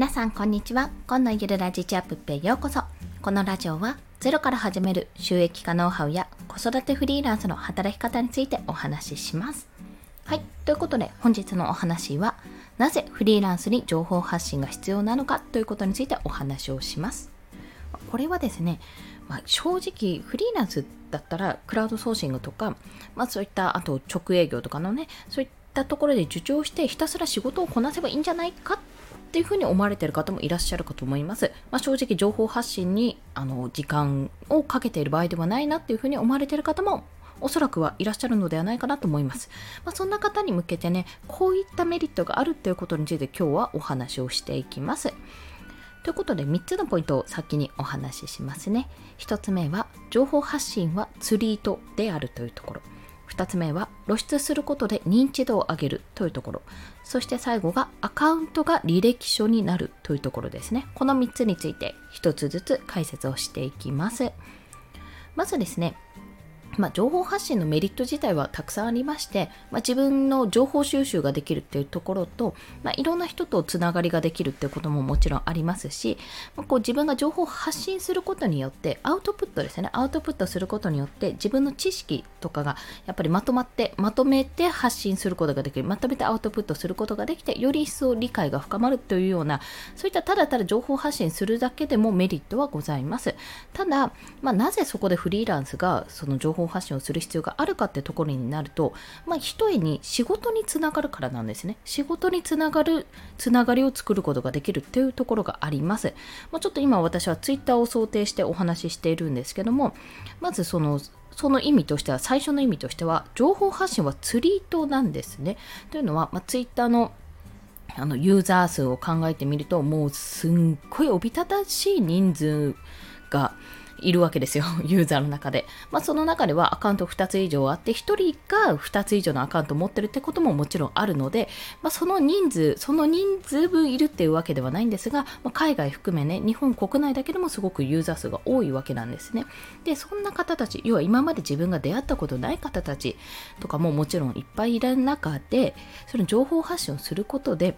皆さんこんにちは。今のゆるラジチアップへようこそ。このラジオはゼロから始める収益化ノウハウや子育てフリーランスの働き方についてお話しします。はい。ということで本日のお話はなぜフリーランスに情報発信が必要なのか？ということについてお話をします。これはですね、まあ、正直フリーランスだったらクラウドソーシングとか、まあ、そういったあと直営業とかのねそういったところで受注してひたすら仕事をこなせばいいんじゃないかっていうふうに思われてる方もいらっしゃるかと思います。まあ、正直情報発信にあの時間をかけている場合ではないなっていうふうに思われている方もおそらくはいらっしゃるのではないかなと思います。まあ、そんな方に向けてね、こういったメリットがあるということについて今日はお話をしていきます。ということで3つのポイントを先にお話ししますね。1つ目は情報発信はツリートであるというところ。2つ目は露出することで認知度を上げるというところ。そして最後がアカウントが履歴書になるというところですね。この3つについて1つずつ解説をしていきます。まずですねまあ、情報発信のメリット自体はたくさんありまして、まあ、自分の情報収集ができるっていうところと、まあ、いろんな人とつながりができるっていうことももちろんありますし、ま、こう自分が情報を発信することによってアウトプットですね。アウトプットすることによって自分の知識とかがやっぱりまとまってまとめて発信することができる。まとめてアウトプットすることができてより一層理解が深まるというようなそういったただただ情報発信するだけでもメリットはございます。ただ、ま、なぜそこでフリーランスがその情報発信をする必要があるかってところになると、まあ、一重に仕事につながるからなんですね。仕事につながる、つながりを作ることができるっていうところがあります。まあ、ちょっと今私は Twitter を想定してお話ししているんですけども、まずその、その意味としては、最初の意味としては、情報発信はツリートなんですね。というのは、まあ、Twitter のあのユーザー数を考えてみると、もうすんごいおびただしい人数がいるわけですよ、ユーザーの中で。まあ、その中ではアカウント2つ以上あって、1人が2つ以上のアカウントを持ってるってことももちろんあるので、まあ、その人数、その人数分いるっていうわけではないんですが、まあ、海外含めね、日本国内だけでもすごくユーザー数が多いわけなんですね。で、そんな方たち、要は今まで自分が出会ったことない方たちとかももちろんいっぱいいる中で、その情報発信をすることで、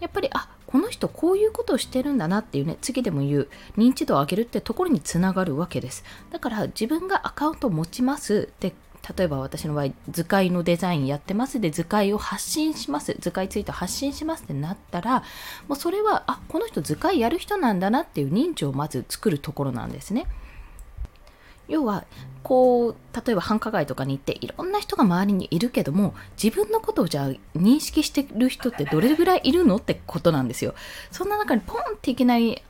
やっぱりあこの人こういうことをしてるんだなっていうね次でも言う。認知度を上げるってところにつながるわけです。だから自分がアカウントを持ちますで例えば私の場合図解のデザインやってますで図解を発信します図解ツイート発信しますってなったらもうそれはあこの人図解やる人なんだなっていう認知をまず作るところなんですね。要はこう例えば繁華街とかに行っていろんな人が周りにいるけども自分のことをじゃあ認識してる人ってどれぐらいいるのってことなんですよ。そんな中にポンっていきなり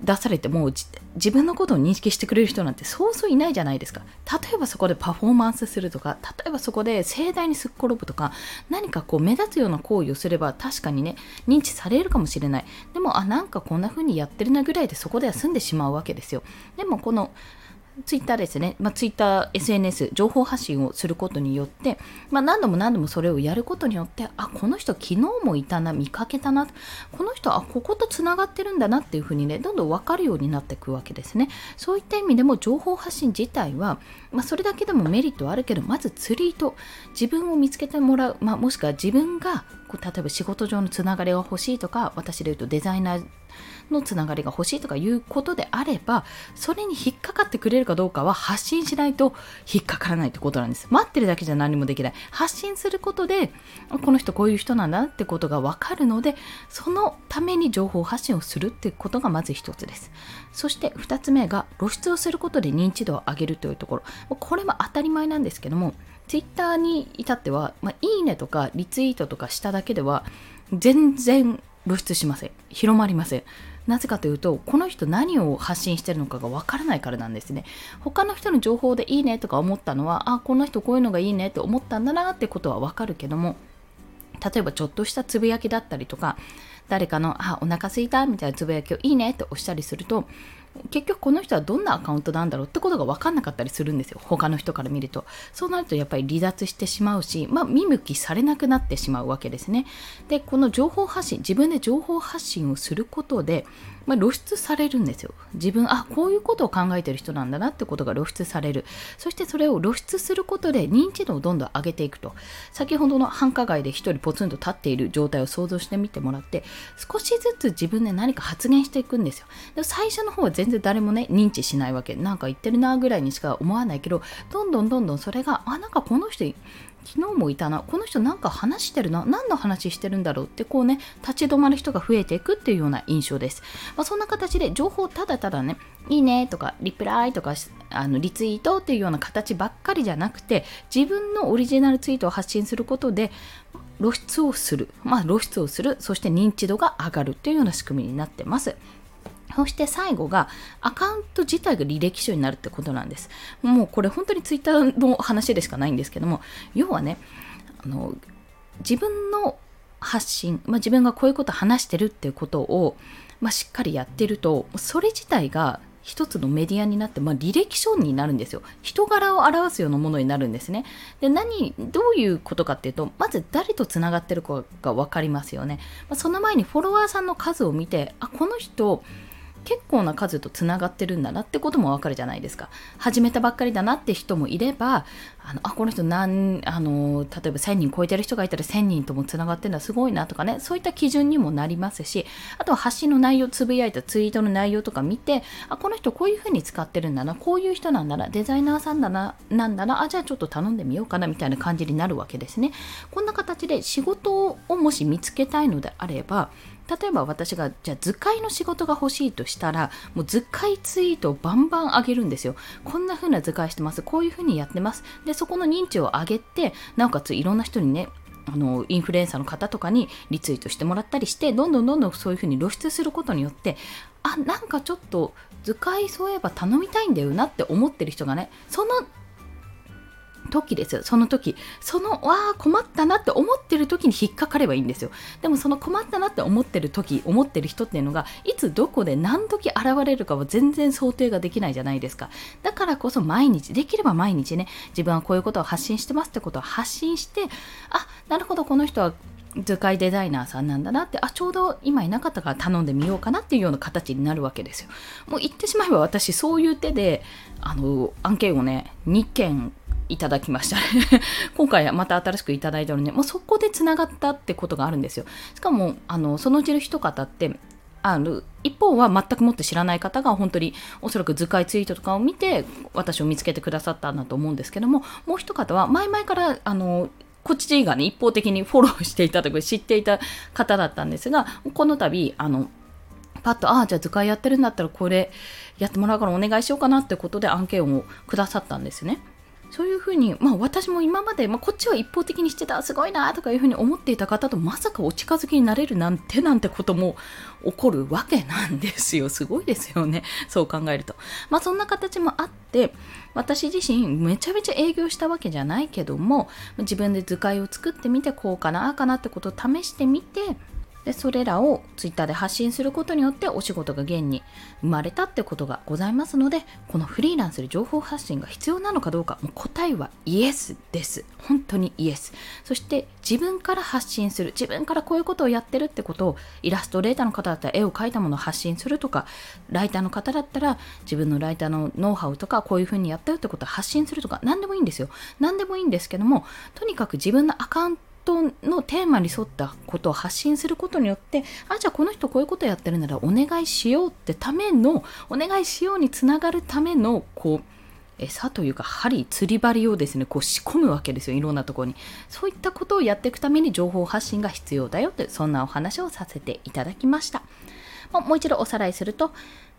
出されても自分のことを認識してくれる人なんてそうそういないじゃないですか。例えばそこでパフォーマンスするとか例えばそこで盛大にすっ転ぶとか何かこう目立つような行為をすれば確かにね認知されるかもしれない。でもあなんかこんな風にやってるなぐらいでそこでは済んでしまうわけですよ。でもこのツイッターですね、まあ、ツイッター、SNS、情報発信をすることによって、まあ、何度も何度もそれをやることによって、あ、この人昨日もいたな、見かけたな、この人、あ、こことつながってるんだなっていうふうにね、どんどん分かるようになっていくわけですね。そういった意味でも情報発信自体は、まあ、それだけでもメリットはあるけど、まずツリート、自分を見つけてもらう、まあ、もしくは自分が例えば仕事上のつながりが欲しいとか、私で言うとデザイナー、のつながりが欲しいとかいうことであればそれに引っかかってくれるかどうかは発信しないと引っかからないってことなんです。待ってるだけじゃ何もできない。発信することでこの人こういう人なんだってことが分かるのでそのために情報発信をするってことがまず一つです。そして2つ目が露出をすることで認知度を上げるというところ。これは当たり前なんですけども Twitter に至っては、まあ、いいねとかリツイートとかしただけでは全然露出しません。広まりません。なぜかというとこの人何を発信してるのかがわからないからなんですね。他の人の情報でいいねとか思ったのはあこの人こういうのがいいねって思ったんだなってことはわかるけども例えばちょっとしたつぶやきだったりとか誰かのあお腹すいたみたいなつぶやきをいいねって押したりすると結局この人はどんなアカウントなんだろうってことが分かんなかったりするんですよ他の人から見るとそうなるとやっぱり離脱してしまうし、まあ、見向きされなくなってしまうわけですねでこの情報発信自分で情報発信をすることでまあ、露出されるんですよ。自分、あ、こういうことを考えてる人なんだなってことが露出される。そしてそれを露出することで認知度をどんどん上げていくと。先ほどの繁華街で一人ポツンと立っている状態を想像してみてもらって、少しずつ自分で何か発言していくんですよ。で最初の方は全然誰もね認知しないわけ。なんか言ってるなぐらいにしか思わないけどどんどんどんどんそれがあなんかこの人昨日もいたな。この人なんか話してるな。何の話してるんだろうってこうね立ち止まる人が増えていくっていうような印象です、まあ、そんな形で情報ただただねいいねとかリプライとかあのリツイートっていうような形ばっかりじゃなくて自分のオリジナルツイートを発信することで露出をする、まあ、露出をする。そして認知度が上がるというような仕組みになってます。そして最後がアカウント自体が履歴書になるってことなんです。もうこれ本当にツイッターの話でしかないんですけども、要はね、あの自分の発信、まあ、自分がこういうこと話してるっていうことを、まあ、しっかりやってると、それ自体が一つのメディアになって、まあ、履歴書になるんですよ。人柄を表すようなものになるんですね。で、何、どういうことかっていうと、まず誰とつながってるかが分かりますよね。まあ、その前にフォロワーさんの数を見て、あ、この人、結構な数とつながってるんだなってこともわかるじゃないですか。始めたばっかりだなって人もいれば、あのあこの人何あの、例えば1000人超えてる人がいたら1000人ともつながってるのはすごいなとかね、そういった基準にもなりますし、あとは発信の内容、つぶやいたツイートの内容とか見て、あ、この人こういうふうに使ってるんだな、こういう人なんだな、デザイナーさんだな、なんだな、あ、じゃあちょっと頼んでみようかなみたいな感じになるわけですね。こんな形で仕事をもし見つけたいのであれば、例えば私がじゃあ図解の仕事が欲しいとしたらもう図解ツイートをバンバン上げるんですよ。こんな風な図解してます。こういう風にやってます。でそこの認知を上げてなおかついろんな人にねあのインフルエンサーの方とかにリツイートしてもらったりしてどんどんどんどんそういう風に露出することによってあなんかちょっと図解そういえば頼みたいんだよなって思ってる人がねその時ですよ、その時。その、わあ、困ったなって思ってる時に引っかかればいいんですよ。でもその困ったなって思ってる時、思ってる人っていうのが、いつどこで何時現れるかは全然想定ができないじゃないですか。だからこそ毎日、できれば毎日ね、自分はこういうことを発信してますってことを発信して、あ、なるほど、この人は図解デザイナーさんなんだなってあちょうど今いなかったから頼んでみようかなっていうような形になるわけですよもう言ってしまえば私そういう手であの案件をね2件いただきました 今回また新しくいただいたので、もうそこでつながったってことがあるんですよ。しかも、あの、そのうちの一方って、あの一方は全くもって知らない方が本当におそらく図解ツイートとかを見て私を見つけてくださったんだと思うんですけどももう一方は前々からあのこっちがね？一方的にフォローしていたとか知っていた方だったんですがこの度あのパッとああじゃあ図解やってるんだったらこれやってもらうからお願いしようかなってことで案件をくださったんですね。そういうふうに、まあ私も今まで、まあ、こっちは一方的にしてた、すごいなとかいうふうに思っていた方とまさかお近づきになれるなんてなんてことも起こるわけなんですよ。すごいですよね。そう考えると。まあそんな形もあって、私自身めちゃめちゃ営業したわけじゃないけども、自分で図解を作ってみて、こうかな、あかなってことを試してみて、でそれらをツイッターで発信することによってお仕事が現に生まれたってことがございますのでこのフリーランスで情報発信が必要なのかどうかもう答えはイエスです。本当にイエス。そして自分から発信する自分からこういうことをやってるってことをイラストレーターの方だったら絵を描いたものを発信するとかライターの方だったら自分のライターのノウハウとかこういうふうにやったよってことを発信するとか何でもいいんですよ。何でもいいんですけどもとにかく自分のアカウントとのテーマに沿ったことを発信することによってあじゃあこの人こういうことやってるならお願いしようってためのお願いしようにつながるためのこう餌というか針釣り針をですねこう仕込むわけですよいろんなところに。そういったことをやっていくために情報発信が必要だよってそんなお話をさせていただきました。もう一度おさらいすると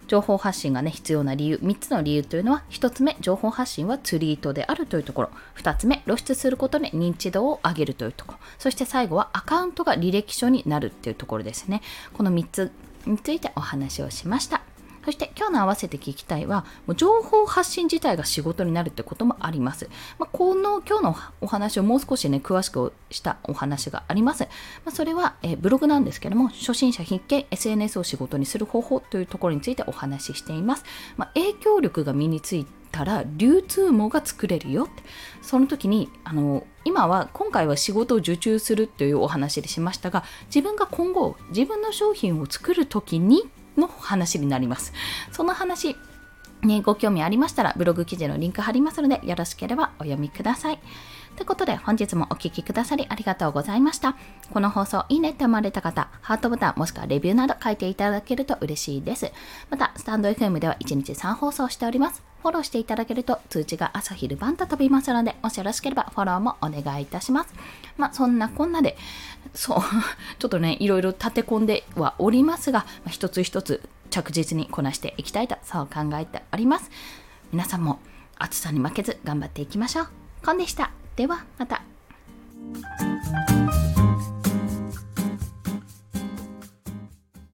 情報発信がね、必要な理由、3つの理由というのは、1つ目、情報発信はツリートであるというところ、2つ目、露出することで認知度を上げるというところ、そして最後はアカウントが履歴書になるっていうところですね。この3つについてお話をしました。そして今日の合わせて聞きたいは、もう情報発信自体が仕事になるってこともあります。まあ、この今日のお話をもう少しね、詳しくしたお話があります。まあ、それは、えブログなんですけども、初心者必見 SNS を仕事にする方法というところについてお話ししています。まあ、影響力が身についたら流通網が作れるよってその時にあの今は今回は仕事を受注するというお話でしましたが自分が今後自分の商品を作る時にの話になります。その話にご興味ありましたらブログ記事のリンク貼りますのでよろしければお読みください。ということで本日もお聴きくださりありがとうございました。この放送いいねって思われた方、ハートボタンもしくはレビューなど書いていただけると嬉しいです。また、スタンド FM では1日3放送しております。フォローしていただけると通知が朝昼晩と飛びますので、もしよろしければフォローもお願いいたします。まあ、そんなこんなで、そう、ちょっとね、いろいろ立て込んではおりますが、まあ、一つ一つ着実にこなしていきたいと、そう考えております。皆さんも暑さに負けず頑張っていきましょう。コンでした。ではまた。